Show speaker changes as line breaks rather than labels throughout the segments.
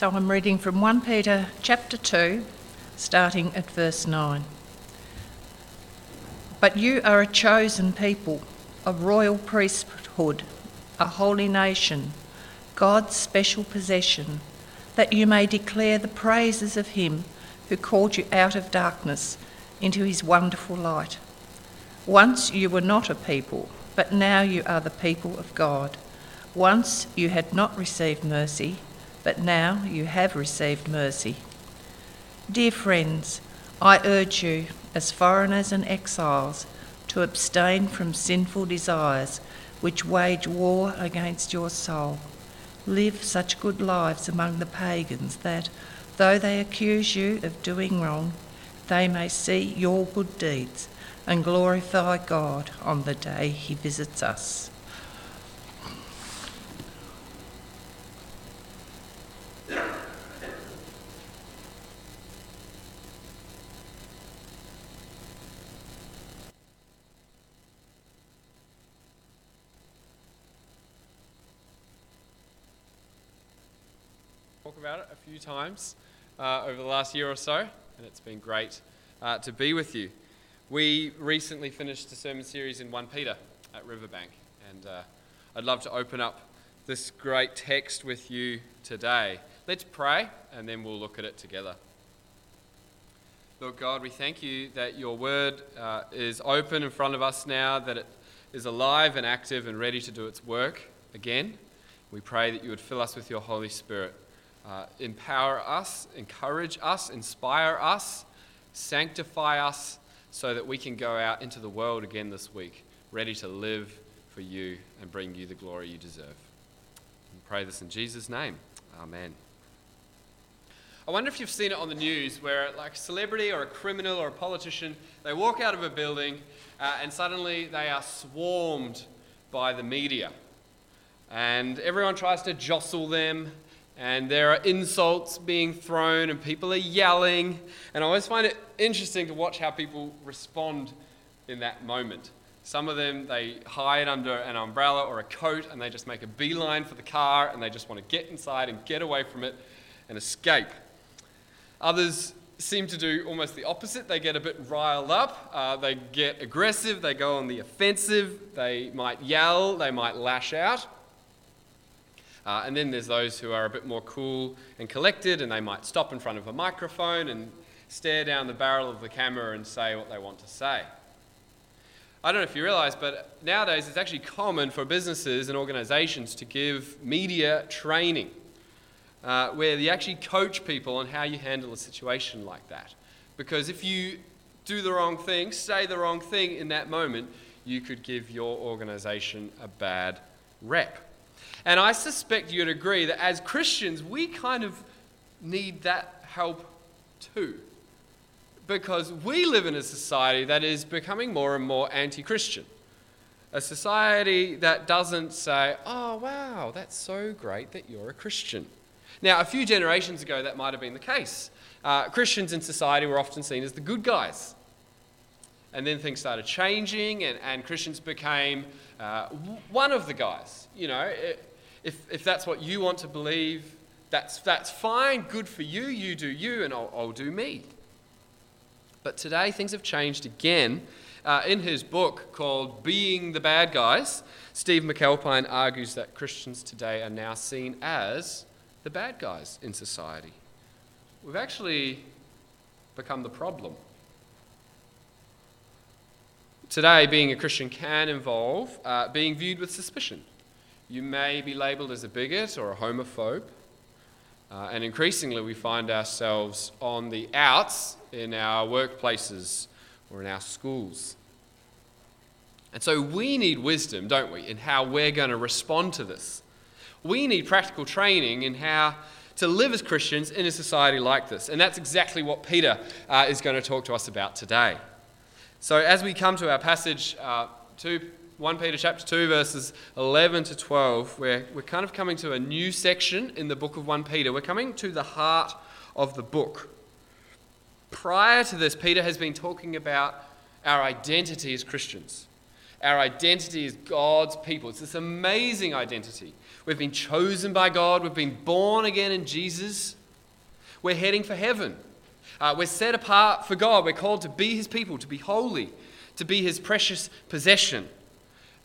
So I'm reading from 1 Peter chapter 2, starting at verse 9. But you are a chosen people, a royal priesthood, a holy nation, God's special possession, that you may declare the praises of him who called you out of darkness into his wonderful light. Once you were not a people, but now you are the people of God. Once you had not received mercy, but now you have received mercy. Dear friends, I urge you, as foreigners and exiles, to abstain from sinful desires which wage war against your soul. Live such good lives among the pagans that, though they accuse you of doing wrong, they may see your good deeds and glorify God on the day he visits us.
Talk about it a few times uh, over the last year or so, and it's been great uh, to be with you. We recently finished a sermon series in 1 Peter at Riverbank, and uh, I'd love to open up this great text with you today. Let's pray, and then we'll look at it together. Lord God, we thank you that your word uh, is open in front of us now, that it is alive and active and ready to do its work again. We pray that you would fill us with your Holy Spirit uh, empower us, encourage us, inspire us, sanctify us, so that we can go out into the world again this week, ready to live for you and bring you the glory you deserve. And pray this in Jesus' name. Amen. I wonder if you've seen it on the news where, like, a celebrity or a criminal or a politician, they walk out of a building uh, and suddenly they are swarmed by the media. And everyone tries to jostle them and there are insults being thrown, and people are yelling. And I always find it interesting to watch how people respond in that moment. Some of them, they hide under an umbrella or a coat, and they just make a beeline for the car, and they just want to get inside and get away from it and escape. Others seem to do almost the opposite. They get a bit riled up, uh, they get aggressive, they go on the offensive, they might yell, they might lash out. Uh, and then there's those who are a bit more cool and collected, and they might stop in front of a microphone and stare down the barrel of the camera and say what they want to say. I don't know if you realize, but nowadays it's actually common for businesses and organizations to give media training uh, where they actually coach people on how you handle a situation like that. Because if you do the wrong thing, say the wrong thing in that moment, you could give your organization a bad rep. And I suspect you'd agree that as Christians, we kind of need that help too. Because we live in a society that is becoming more and more anti Christian. A society that doesn't say, oh, wow, that's so great that you're a Christian. Now, a few generations ago, that might have been the case. Uh, Christians in society were often seen as the good guys. And then things started changing, and, and Christians became uh, one of the guys. You know, if, if that's what you want to believe, that's, that's fine, good for you. You do you, and I'll, I'll do me. But today, things have changed again. Uh, in his book called Being the Bad Guys, Steve McAlpine argues that Christians today are now seen as the bad guys in society. We've actually become the problem. Today, being a Christian can involve uh, being viewed with suspicion. You may be labeled as a bigot or a homophobe. Uh, and increasingly, we find ourselves on the outs in our workplaces or in our schools. And so we need wisdom, don't we, in how we're going to respond to this. We need practical training in how to live as Christians in a society like this. And that's exactly what Peter uh, is going to talk to us about today. So, as we come to our passage, uh, 2 1 Peter chapter 2, verses 11 to 12, where we're kind of coming to a new section in the book of 1 Peter. We're coming to the heart of the book. Prior to this, Peter has been talking about our identity as Christians. Our identity is God's people. It's this amazing identity. We've been chosen by God, we've been born again in Jesus. We're heading for heaven. Uh, we're set apart for God. We're called to be His people, to be holy, to be His precious possession,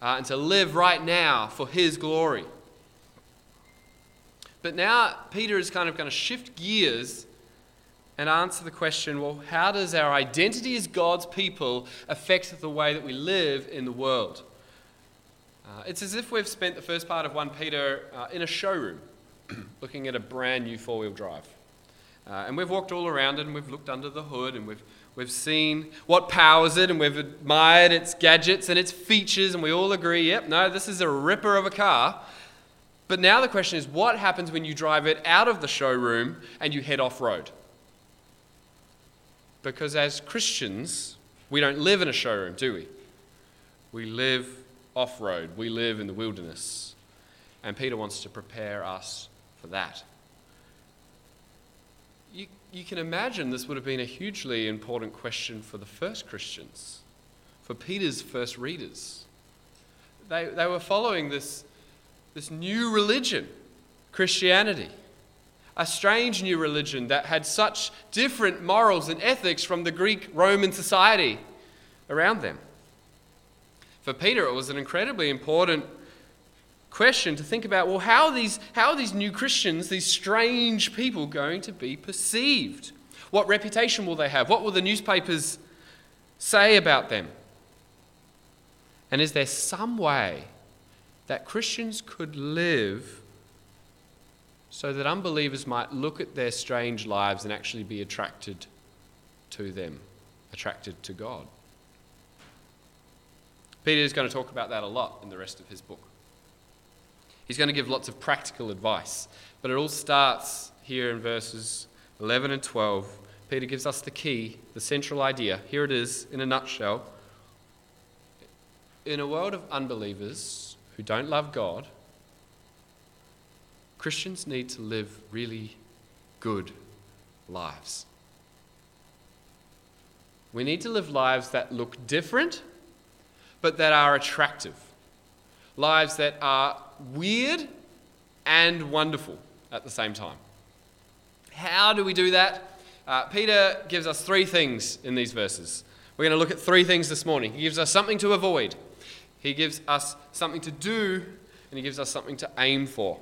uh, and to live right now for His glory. But now Peter is kind of going to shift gears and answer the question well, how does our identity as God's people affect the way that we live in the world? Uh, it's as if we've spent the first part of 1 Peter uh, in a showroom looking at a brand new four wheel drive. Uh, and we've walked all around it and we've looked under the hood and we've, we've seen what powers it and we've admired its gadgets and its features and we all agree, yep, no, this is a ripper of a car. But now the question is what happens when you drive it out of the showroom and you head off road? Because as Christians, we don't live in a showroom, do we? We live off road, we live in the wilderness. And Peter wants to prepare us for that. You, can imagine this would have been a hugely important question for the first Christians, for Peter's first readers. They, they were following this, this new religion, Christianity a strange new religion that had such different morals and ethics from the Greek Roman society around them. For Peter, it was an incredibly important question to think about well, how are these, how are these new Christians, these strange people, going to be perceived? What reputation will they have? What will the newspapers say about them? And is there some way that Christians could live so that unbelievers might look at their strange lives and actually be attracted to them, attracted to God. Peter is going to talk about that a lot in the rest of his book. He's going to give lots of practical advice, but it all starts here in verses 11 and 12. Peter gives us the key, the central idea. Here it is in a nutshell. In a world of unbelievers who don't love God, Christians need to live really good lives. We need to live lives that look different, but that are attractive. Lives that are weird and wonderful at the same time. How do we do that? Uh, Peter gives us three things in these verses. We're going to look at three things this morning. He gives us something to avoid, he gives us something to do, and he gives us something to aim for.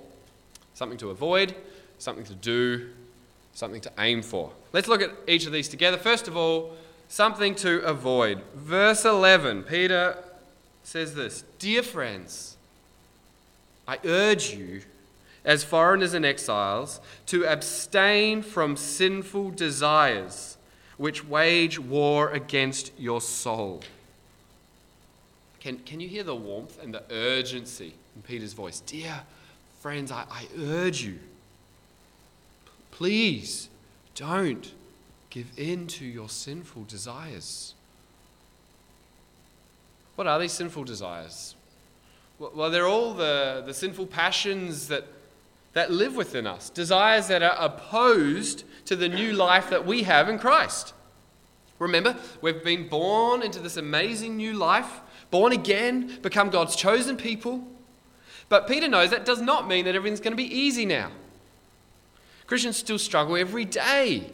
Something to avoid, something to do, something to aim for. Let's look at each of these together. First of all, something to avoid. Verse 11, Peter says this Dear friends, I urge you, as foreigners and exiles, to abstain from sinful desires which wage war against your soul. Can, can you hear the warmth and the urgency in Peter's voice? Dear Friends, I, I urge you, please don't give in to your sinful desires. What are these sinful desires? Well, they're all the, the sinful passions that, that live within us, desires that are opposed to the new life that we have in Christ. Remember, we've been born into this amazing new life, born again, become God's chosen people. But Peter knows that does not mean that everything's going to be easy now. Christians still struggle every day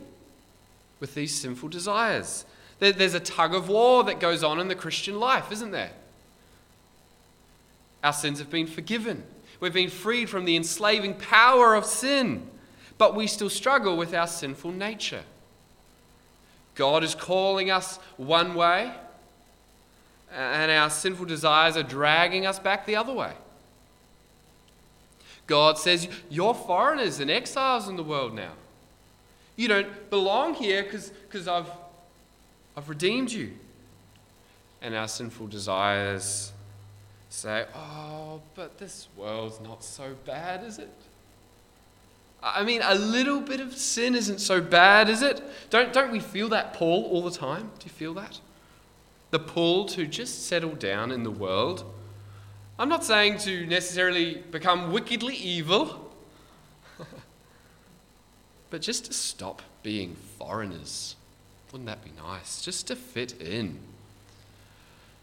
with these sinful desires. There's a tug of war that goes on in the Christian life, isn't there? Our sins have been forgiven. We've been freed from the enslaving power of sin, but we still struggle with our sinful nature. God is calling us one way, and our sinful desires are dragging us back the other way. God says, You're foreigners and exiles in the world now. You don't belong here because I've, I've redeemed you. And our sinful desires say, Oh, but this world's not so bad, is it? I mean, a little bit of sin isn't so bad, is it? Don't, don't we feel that pull all the time? Do you feel that? The pull to just settle down in the world I'm not saying to necessarily become wickedly evil, but just to stop being foreigners. Wouldn't that be nice? Just to fit in.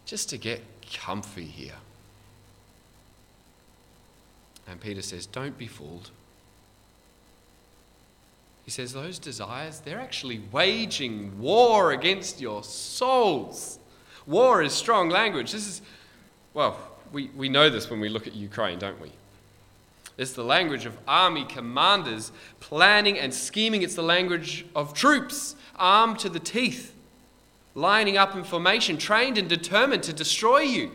Just to get comfy here. And Peter says, Don't be fooled. He says, Those desires, they're actually waging war against your souls. War is strong language. This is, well, we, we know this when we look at Ukraine, don't we? It's the language of army commanders planning and scheming. It's the language of troops armed to the teeth, lining up in formation, trained and determined to destroy you.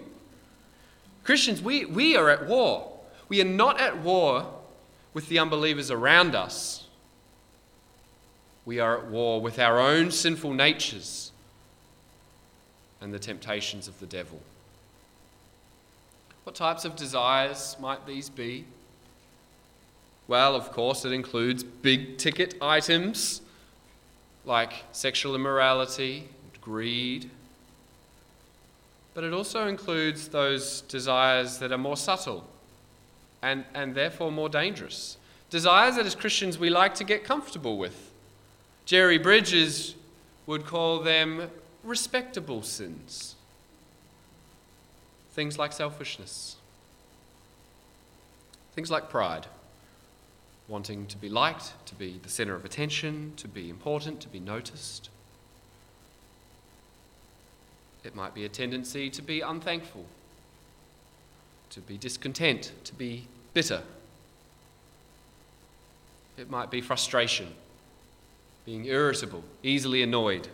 Christians, we, we are at war. We are not at war with the unbelievers around us. We are at war with our own sinful natures and the temptations of the devil. What types of desires might these be? Well, of course, it includes big ticket items like sexual immorality, greed. But it also includes those desires that are more subtle and, and therefore more dangerous. Desires that as Christians we like to get comfortable with. Jerry Bridges would call them respectable sins. Things like selfishness, things like pride wanting to be liked, to be the center of attention, to be important, to be noticed. It might be a tendency to be unthankful, to be discontent, to be bitter. It might be frustration, being irritable, easily annoyed.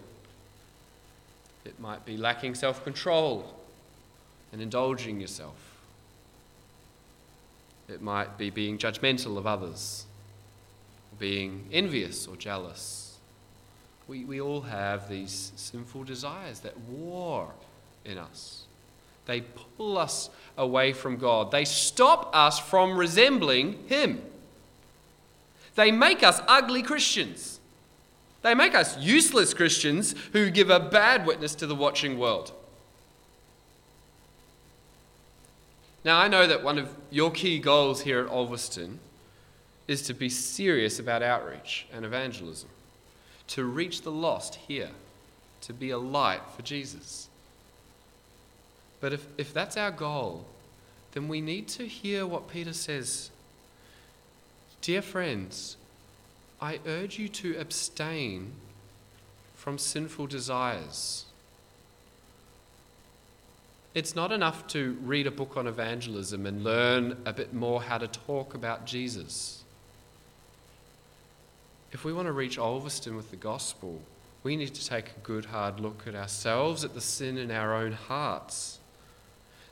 It might be lacking self control and indulging yourself. It might be being judgmental of others, being envious or jealous. We, we all have these sinful desires that war in us. They pull us away from God, they stop us from resembling Him. They make us ugly Christians. They make us useless Christians who give a bad witness to the watching world. Now, I know that one of your key goals here at Ulverstone is to be serious about outreach and evangelism, to reach the lost here, to be a light for Jesus. But if, if that's our goal, then we need to hear what Peter says. Dear friends, I urge you to abstain from sinful desires it's not enough to read a book on evangelism and learn a bit more how to talk about Jesus. If we want to reach Ulverstone with the gospel, we need to take a good hard look at ourselves, at the sin in our own hearts,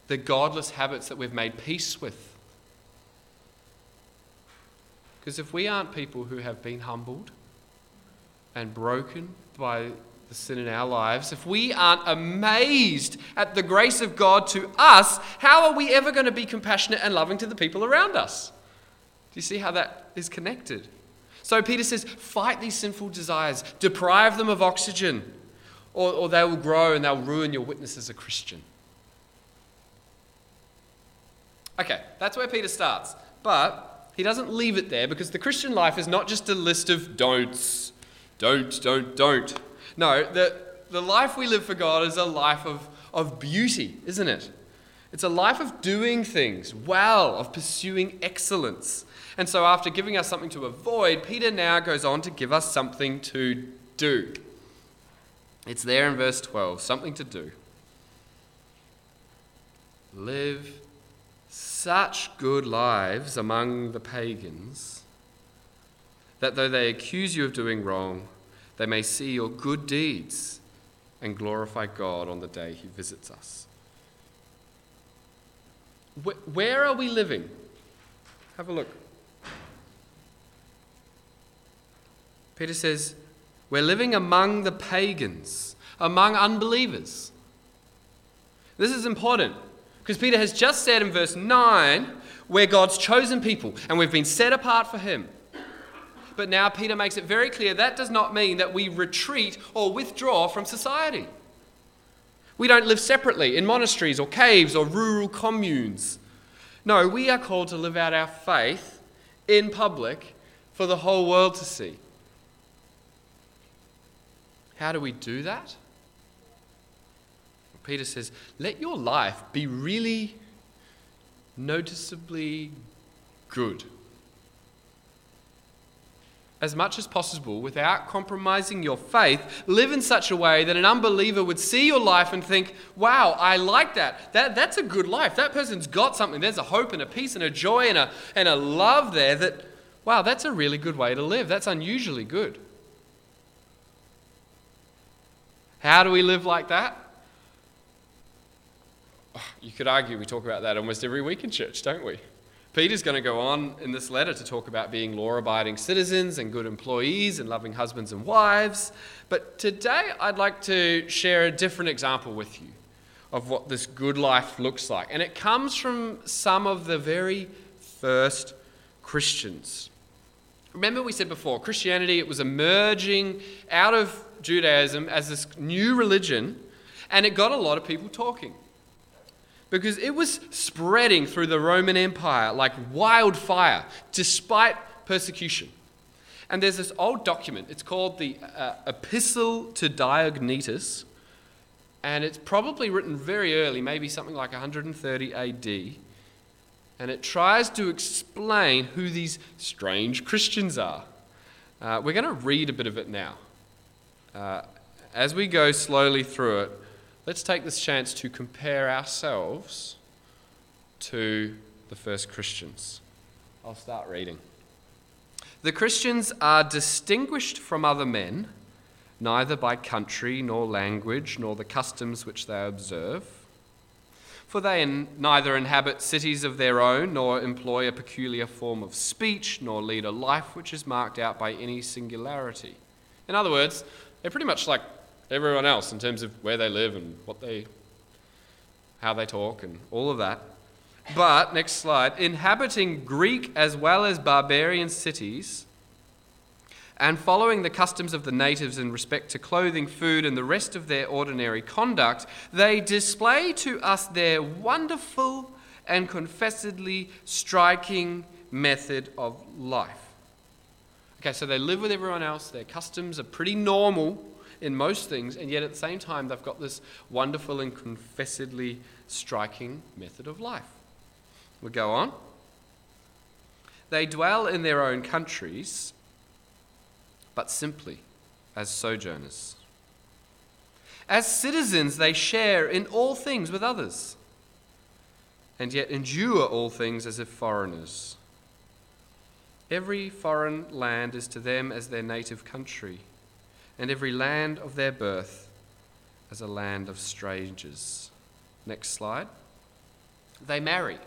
the godless habits that we've made peace with. Because if we aren't people who have been humbled and broken by the sin in our lives, if we aren't amazed at the grace of God to us, how are we ever going to be compassionate and loving to the people around us? Do you see how that is connected? So Peter says, fight these sinful desires, deprive them of oxygen, or, or they will grow and they'll ruin your witness as a Christian. Okay, that's where Peter starts. But he doesn't leave it there because the Christian life is not just a list of don'ts. Don't, don't, don't. No, the, the life we live for God is a life of, of beauty, isn't it? It's a life of doing things well, of pursuing excellence. And so, after giving us something to avoid, Peter now goes on to give us something to do. It's there in verse 12 something to do. Live such good lives among the pagans that though they accuse you of doing wrong, they may see your good deeds and glorify God on the day He visits us. Where are we living? Have a look. Peter says, We're living among the pagans, among unbelievers. This is important because Peter has just said in verse 9, we're God's chosen people and we've been set apart for Him. But now Peter makes it very clear that does not mean that we retreat or withdraw from society. We don't live separately in monasteries or caves or rural communes. No, we are called to live out our faith in public for the whole world to see. How do we do that? Peter says, let your life be really noticeably good. As much as possible, without compromising your faith, live in such a way that an unbeliever would see your life and think, wow, I like that. that that's a good life. That person's got something. There's a hope and a peace and a joy and a, and a love there that, wow, that's a really good way to live. That's unusually good. How do we live like that? Oh, you could argue we talk about that almost every week in church, don't we? Peter's going to go on in this letter to talk about being law abiding citizens and good employees and loving husbands and wives. But today I'd like to share a different example with you of what this good life looks like. And it comes from some of the very first Christians. Remember, we said before, Christianity, it was emerging out of Judaism as this new religion, and it got a lot of people talking. Because it was spreading through the Roman Empire like wildfire, despite persecution. And there's this old document, it's called the uh, Epistle to Diognetus, and it's probably written very early, maybe something like 130 AD. And it tries to explain who these strange Christians are. Uh, we're going to read a bit of it now. Uh, as we go slowly through it, let's take this chance to compare ourselves to the first Christians. I'll start reading. The Christians are distinguished from other men, neither by country, nor language, nor the customs which they observe. For they neither inhabit cities of their own, nor employ a peculiar form of speech, nor lead a life which is marked out by any singularity. In other words, they're pretty much like everyone else in terms of where they live and what they, how they talk and all of that. But, next slide, inhabiting Greek as well as barbarian cities and following the customs of the natives in respect to clothing, food, and the rest of their ordinary conduct, they display to us their wonderful and confessedly striking method of life. Okay, so they live with everyone else, their customs are pretty normal in most things, and yet at the same time, they've got this wonderful and confessedly striking method of life. We go on. They dwell in their own countries, but simply as sojourners. As citizens, they share in all things with others, and yet endure all things as if foreigners. Every foreign land is to them as their native country, and every land of their birth as a land of strangers. Next slide. They marry,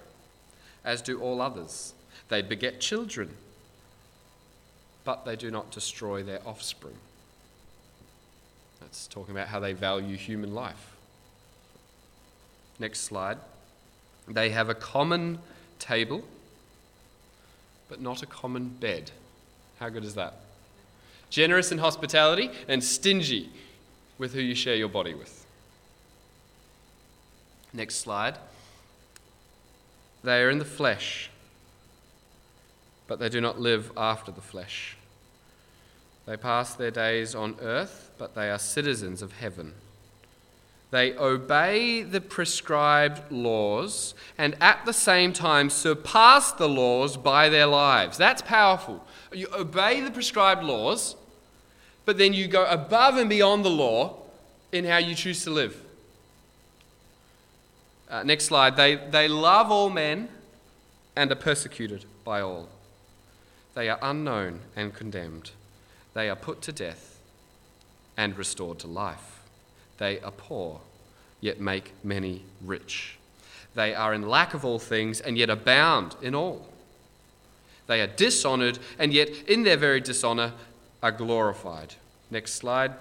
as do all others. They beget children, but they do not destroy their offspring. That's talking about how they value human life. Next slide. They have a common table but not a common bed. How good is that? Generous in hospitality and stingy with who you share your body with. Next slide. They are in the flesh, but they do not live after the flesh. They pass their days on earth, but they are citizens of heaven. They obey the prescribed laws and at the same time surpass the laws by their lives. That's powerful. You obey the prescribed laws, but then you go above and beyond the law in how you choose to live. Uh, next slide. They, they love all men and are persecuted by all. They are unknown and condemned. They are put to death and restored to life. They are poor, yet make many rich. They are in lack of all things, and yet abound in all. They are dishonored, and yet in their very dishonor are glorified. Next slide.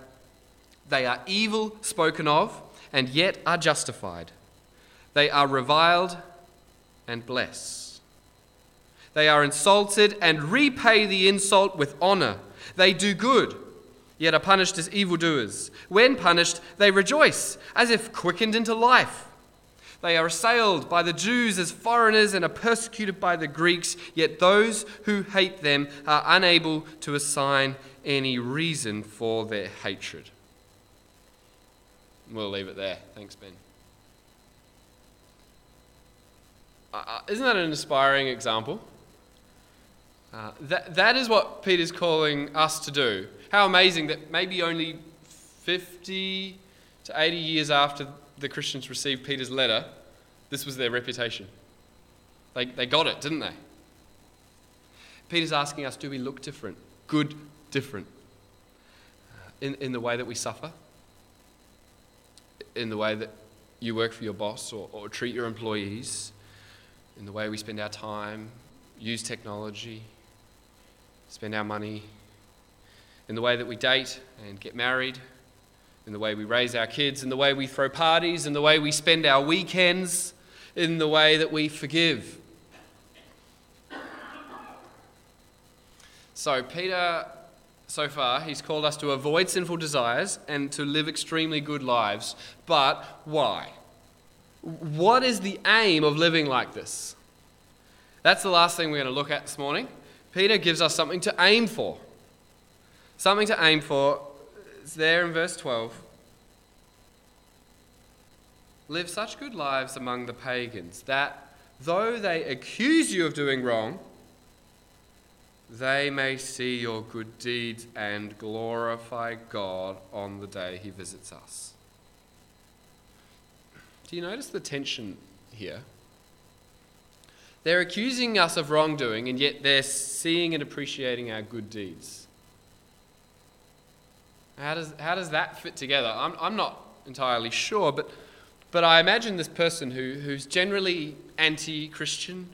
They are evil spoken of, and yet are justified. They are reviled and bless. They are insulted and repay the insult with honor. They do good, yet are punished as evildoers. When punished, they rejoice, as if quickened into life. They are assailed by the Jews as foreigners and are persecuted by the Greeks, yet those who hate them are unable to assign any reason for their hatred. We'll leave it there. Thanks, Ben. Uh, uh isn't that an inspiring example? Uh, that, that is what Peter's calling us to do. How amazing that maybe only 50 to 80 years after the Christians received Peter's letter, this was their reputation. They, they got it, didn't they? Peter's asking us do we look different? Good, different. Uh, in, in the way that we suffer, in the way that you work for your boss or, or treat your employees, in the way we spend our time, use technology, spend our money, in the way that we date and get married, in the way we raise our kids, in the way we throw parties, in the way we spend our weekends, in the way that we forgive. So, Peter, so far, he's called us to avoid sinful desires and to live extremely good lives. But why? What is the aim of living like this? That's the last thing we're going to look at this morning. Peter gives us something to aim for. Something to aim for. It's there in verse 12. Live such good lives among the pagans that, though they accuse you of doing wrong, they may see your good deeds and glorify God on the day he visits us. Do you notice the tension here? They're accusing us of wrongdoing, and yet they're seeing and appreciating our good deeds. How does, how does that fit together? I'm, I'm not entirely sure, but, but I imagine this person who, who's generally anti Christian,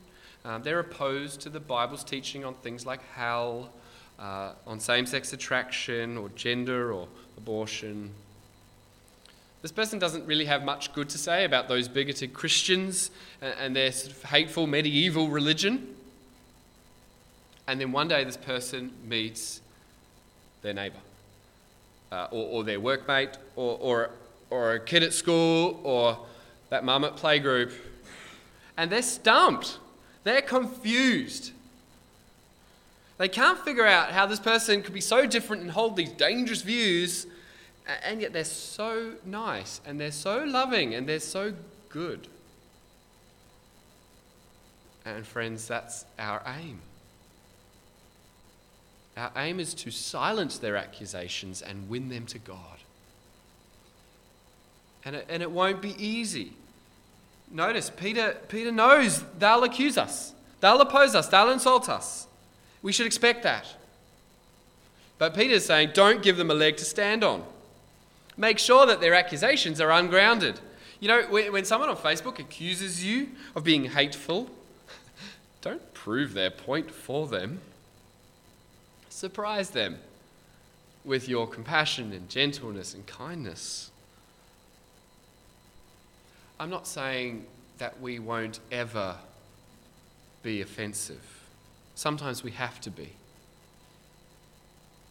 um, they're opposed to the Bible's teaching on things like hell, uh, on same sex attraction, or gender, or abortion, this person doesn't really have much good to say about those bigoted Christians and their sort of hateful medieval religion. And then one day this person meets their neighbour, uh, or, or, their workmate, or, or, or a kid at school, or that mum at playgroup, and they're stumped. They're confused. They can't figure out how this person could be so different and hold these dangerous views and yet they're so nice and they're so loving and they're so good. And friends, that's our aim. Our aim is to silence their accusations and win them to God. And it, and it won't be easy. Notice, Peter, Peter knows they'll accuse us, they'll oppose us, they'll insult us. We should expect that. But Peter's saying, don't give them a leg to stand on. Make sure that their accusations are ungrounded. You know, when someone on Facebook accuses you of being hateful, don't prove their point for them. Surprise them with your compassion and gentleness and kindness. I'm not saying that we won't ever be offensive. Sometimes we have to be.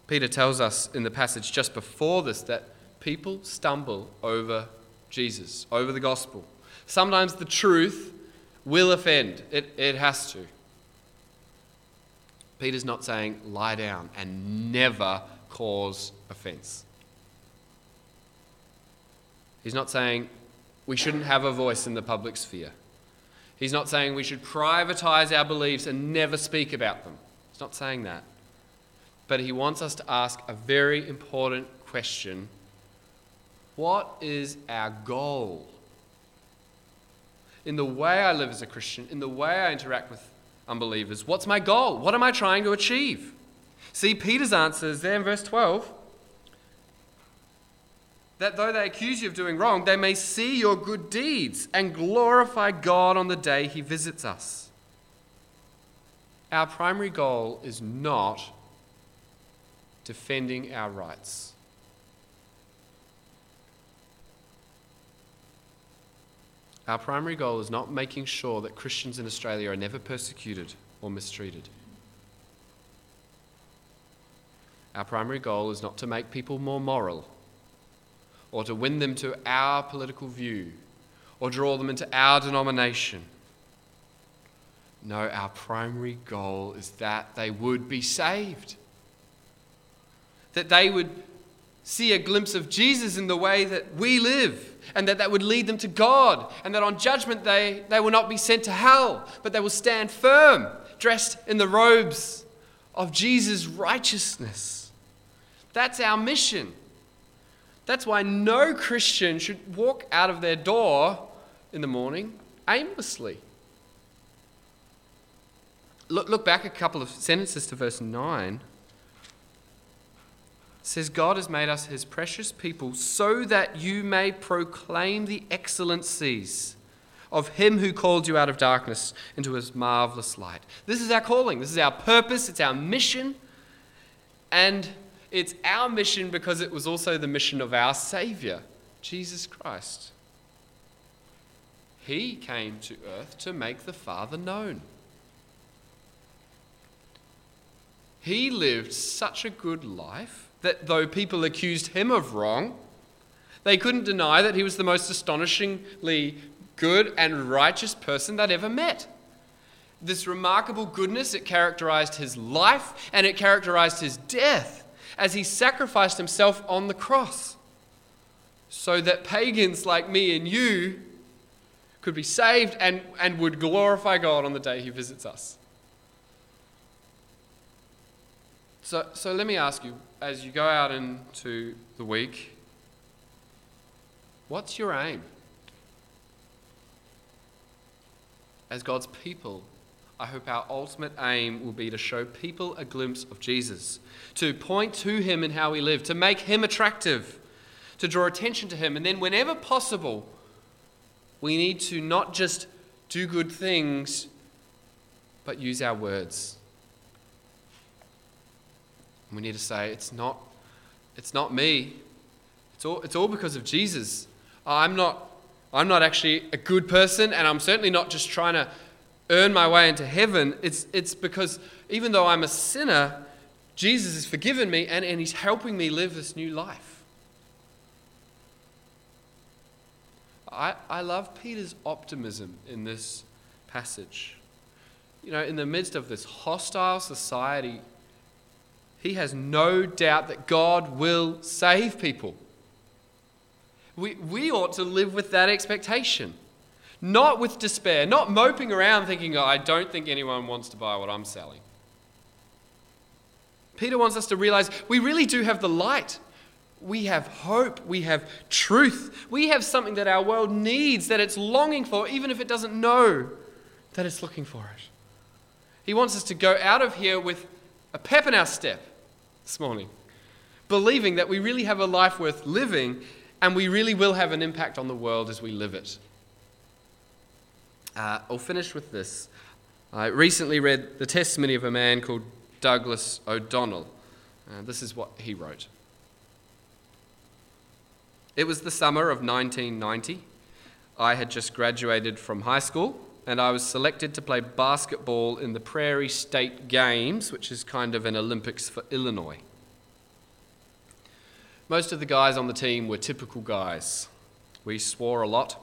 Peter tells us in the passage just before this that people stumble over Jesus, over the gospel. Sometimes the truth will offend, it, it has to. Peter's not saying lie down and never cause offense. He's not saying we shouldn't have a voice in the public sphere. He's not saying we should privatize our beliefs and never speak about them. He's not saying that. But he wants us to ask a very important question what is our goal? In the way I live as a Christian, in the way I interact with unbelievers, what's my goal? What am I trying to achieve? See, Peter's answer is there in verse 12 that though they accuse you of doing wrong, they may see your good deeds and glorify God on the day he visits us. Our primary goal is not defending our rights. Our primary goal is not making sure that Christians in Australia are never persecuted or mistreated. Our primary goal is not to make people more moral or to win them to our political view or draw them into our denomination. No, our primary goal is that they would be saved. That they would see a glimpse of Jesus in the way that we live, and that that would lead them to God, and that on judgment day they will not be sent to hell, but they will stand firm, dressed in the robes of Jesus' righteousness. That's our mission. That's why no Christian should walk out of their door in the morning aimlessly. Look, look back a couple of sentences to verse 9. Says, God has made us his precious people so that you may proclaim the excellencies of him who called you out of darkness into his marvelous light. This is our calling, this is our purpose, it's our mission. And it's our mission because it was also the mission of our Savior, Jesus Christ. He came to earth to make the Father known. He lived such a good life that though people accused him of wrong, they couldn't deny that he was the most astonishingly good and righteous person they'd ever met. This remarkable goodness, it characterized his life and it characterized his death as he sacrificed himself on the cross so that pagans like me and you could be saved and, and would glorify God on the day he visits us. So, so let me ask you, as you go out into the week, what's your aim? As God's people, I hope our ultimate aim will be to show people a glimpse of Jesus, to point to him in how we live, to make him attractive, to draw attention to him, and then, whenever possible, we need to not just do good things, but use our words. We need to say, it's not, it's not me. It's all, it's all because of Jesus. I'm not, I'm not actually a good person, and I'm certainly not just trying to earn my way into heaven. It's, it's because even though I'm a sinner, Jesus has forgiven me and, and He's helping me live this new life. I, I love Peter's optimism in this passage. You know, in the midst of this hostile society, he has no doubt that God will save people. We, we ought to live with that expectation, not with despair, not moping around thinking, oh, I don't think anyone wants to buy what I'm selling. Peter wants us to realize we really do have the light we have hope, we have truth, we have something that our world needs, that it's longing for, even if it doesn't know that it's looking for it. He wants us to go out of here with a pep in our step this morning, believing that we really have a life worth living and we really will have an impact on the world as we live it. Uh, I'll finish with this. I recently read the testimony of a man called Douglas O'Donnell. Uh, this is what he wrote. It was the summer of 1990. I had just graduated from high school and I was selected to play basketball in the Prairie State Games, which is kind of an Olympics for Illinois. Most of the guys on the team were typical guys. We swore a lot,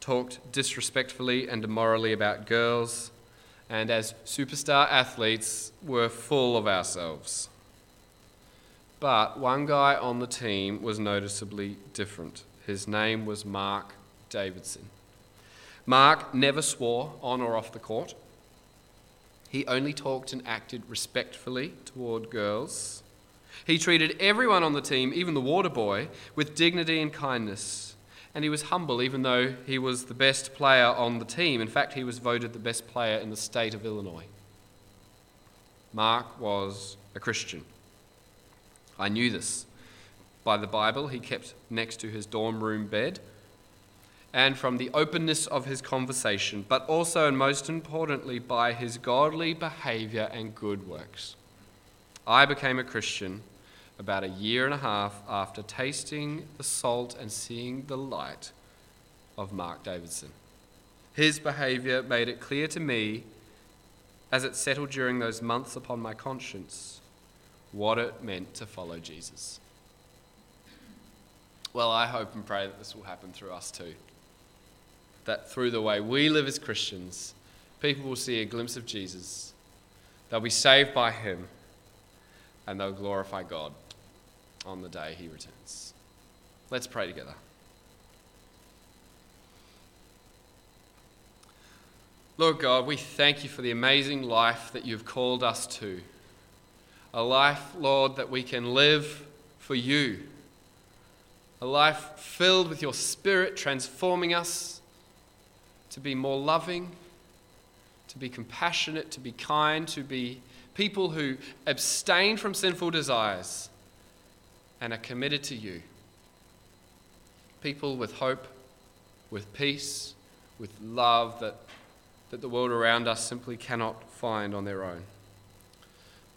talked disrespectfully and immorally about girls, and as superstar athletes, were full of ourselves. But one guy on the team was noticeably different. His name was Mark Davidson. Mark never swore on or off the court. He only talked and acted respectfully toward girls. He treated everyone on the team, even the water boy, with dignity and kindness. And he was humble, even though he was the best player on the team. In fact, he was voted the best player in the state of Illinois. Mark was a Christian. I knew this by the Bible he kept next to his dorm room bed, and from the openness of his conversation, but also and most importantly by his godly behavior and good works. I became a Christian about a year and a half after tasting the salt and seeing the light of Mark Davidson. His behavior made it clear to me as it settled during those months upon my conscience what it meant to follow Jesus. Well, I hope and pray that this will happen through us too. That through the way we live as Christians, people will see a glimpse of Jesus, they'll be saved by him, and they'll glorify God. on the day he returns. Let's pray together. Lord God, we thank you for the amazing life that you've called us to. A life, Lord, that we can live for you. A life filled with your Spirit transforming us to be more loving, to be compassionate, to be kind, to be people who abstain from sinful desires and are committed to you. People with hope, with peace, with love that, that the world around us simply cannot find on their own.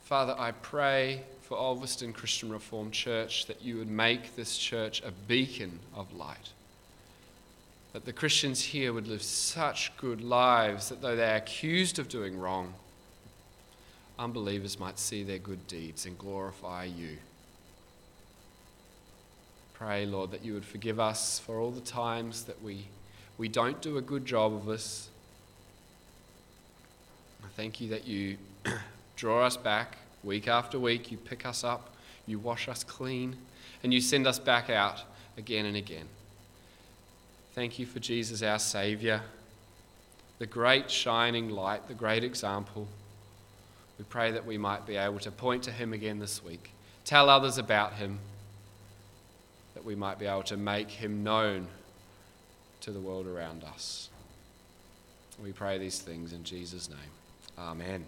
Father, I pray for Ulverstone Christian Reformed Church that you would make this church a beacon of light. That the Christians here would live such good lives that though they are accused of doing wrong, unbelievers might see their good deeds and glorify you. Pray, Lord, that you would forgive us for all the times that we, we don't do a good job of this. I thank you that you draw us back week after week, you pick us up, you wash us clean, and you send us back out again and again. Thank you for Jesus, our Saviour, the great shining light, the great example. We pray that we might be able to point to him again this week, tell others about him, that we might be able to make him known to the world around us. We pray these things in Jesus' name. Amen.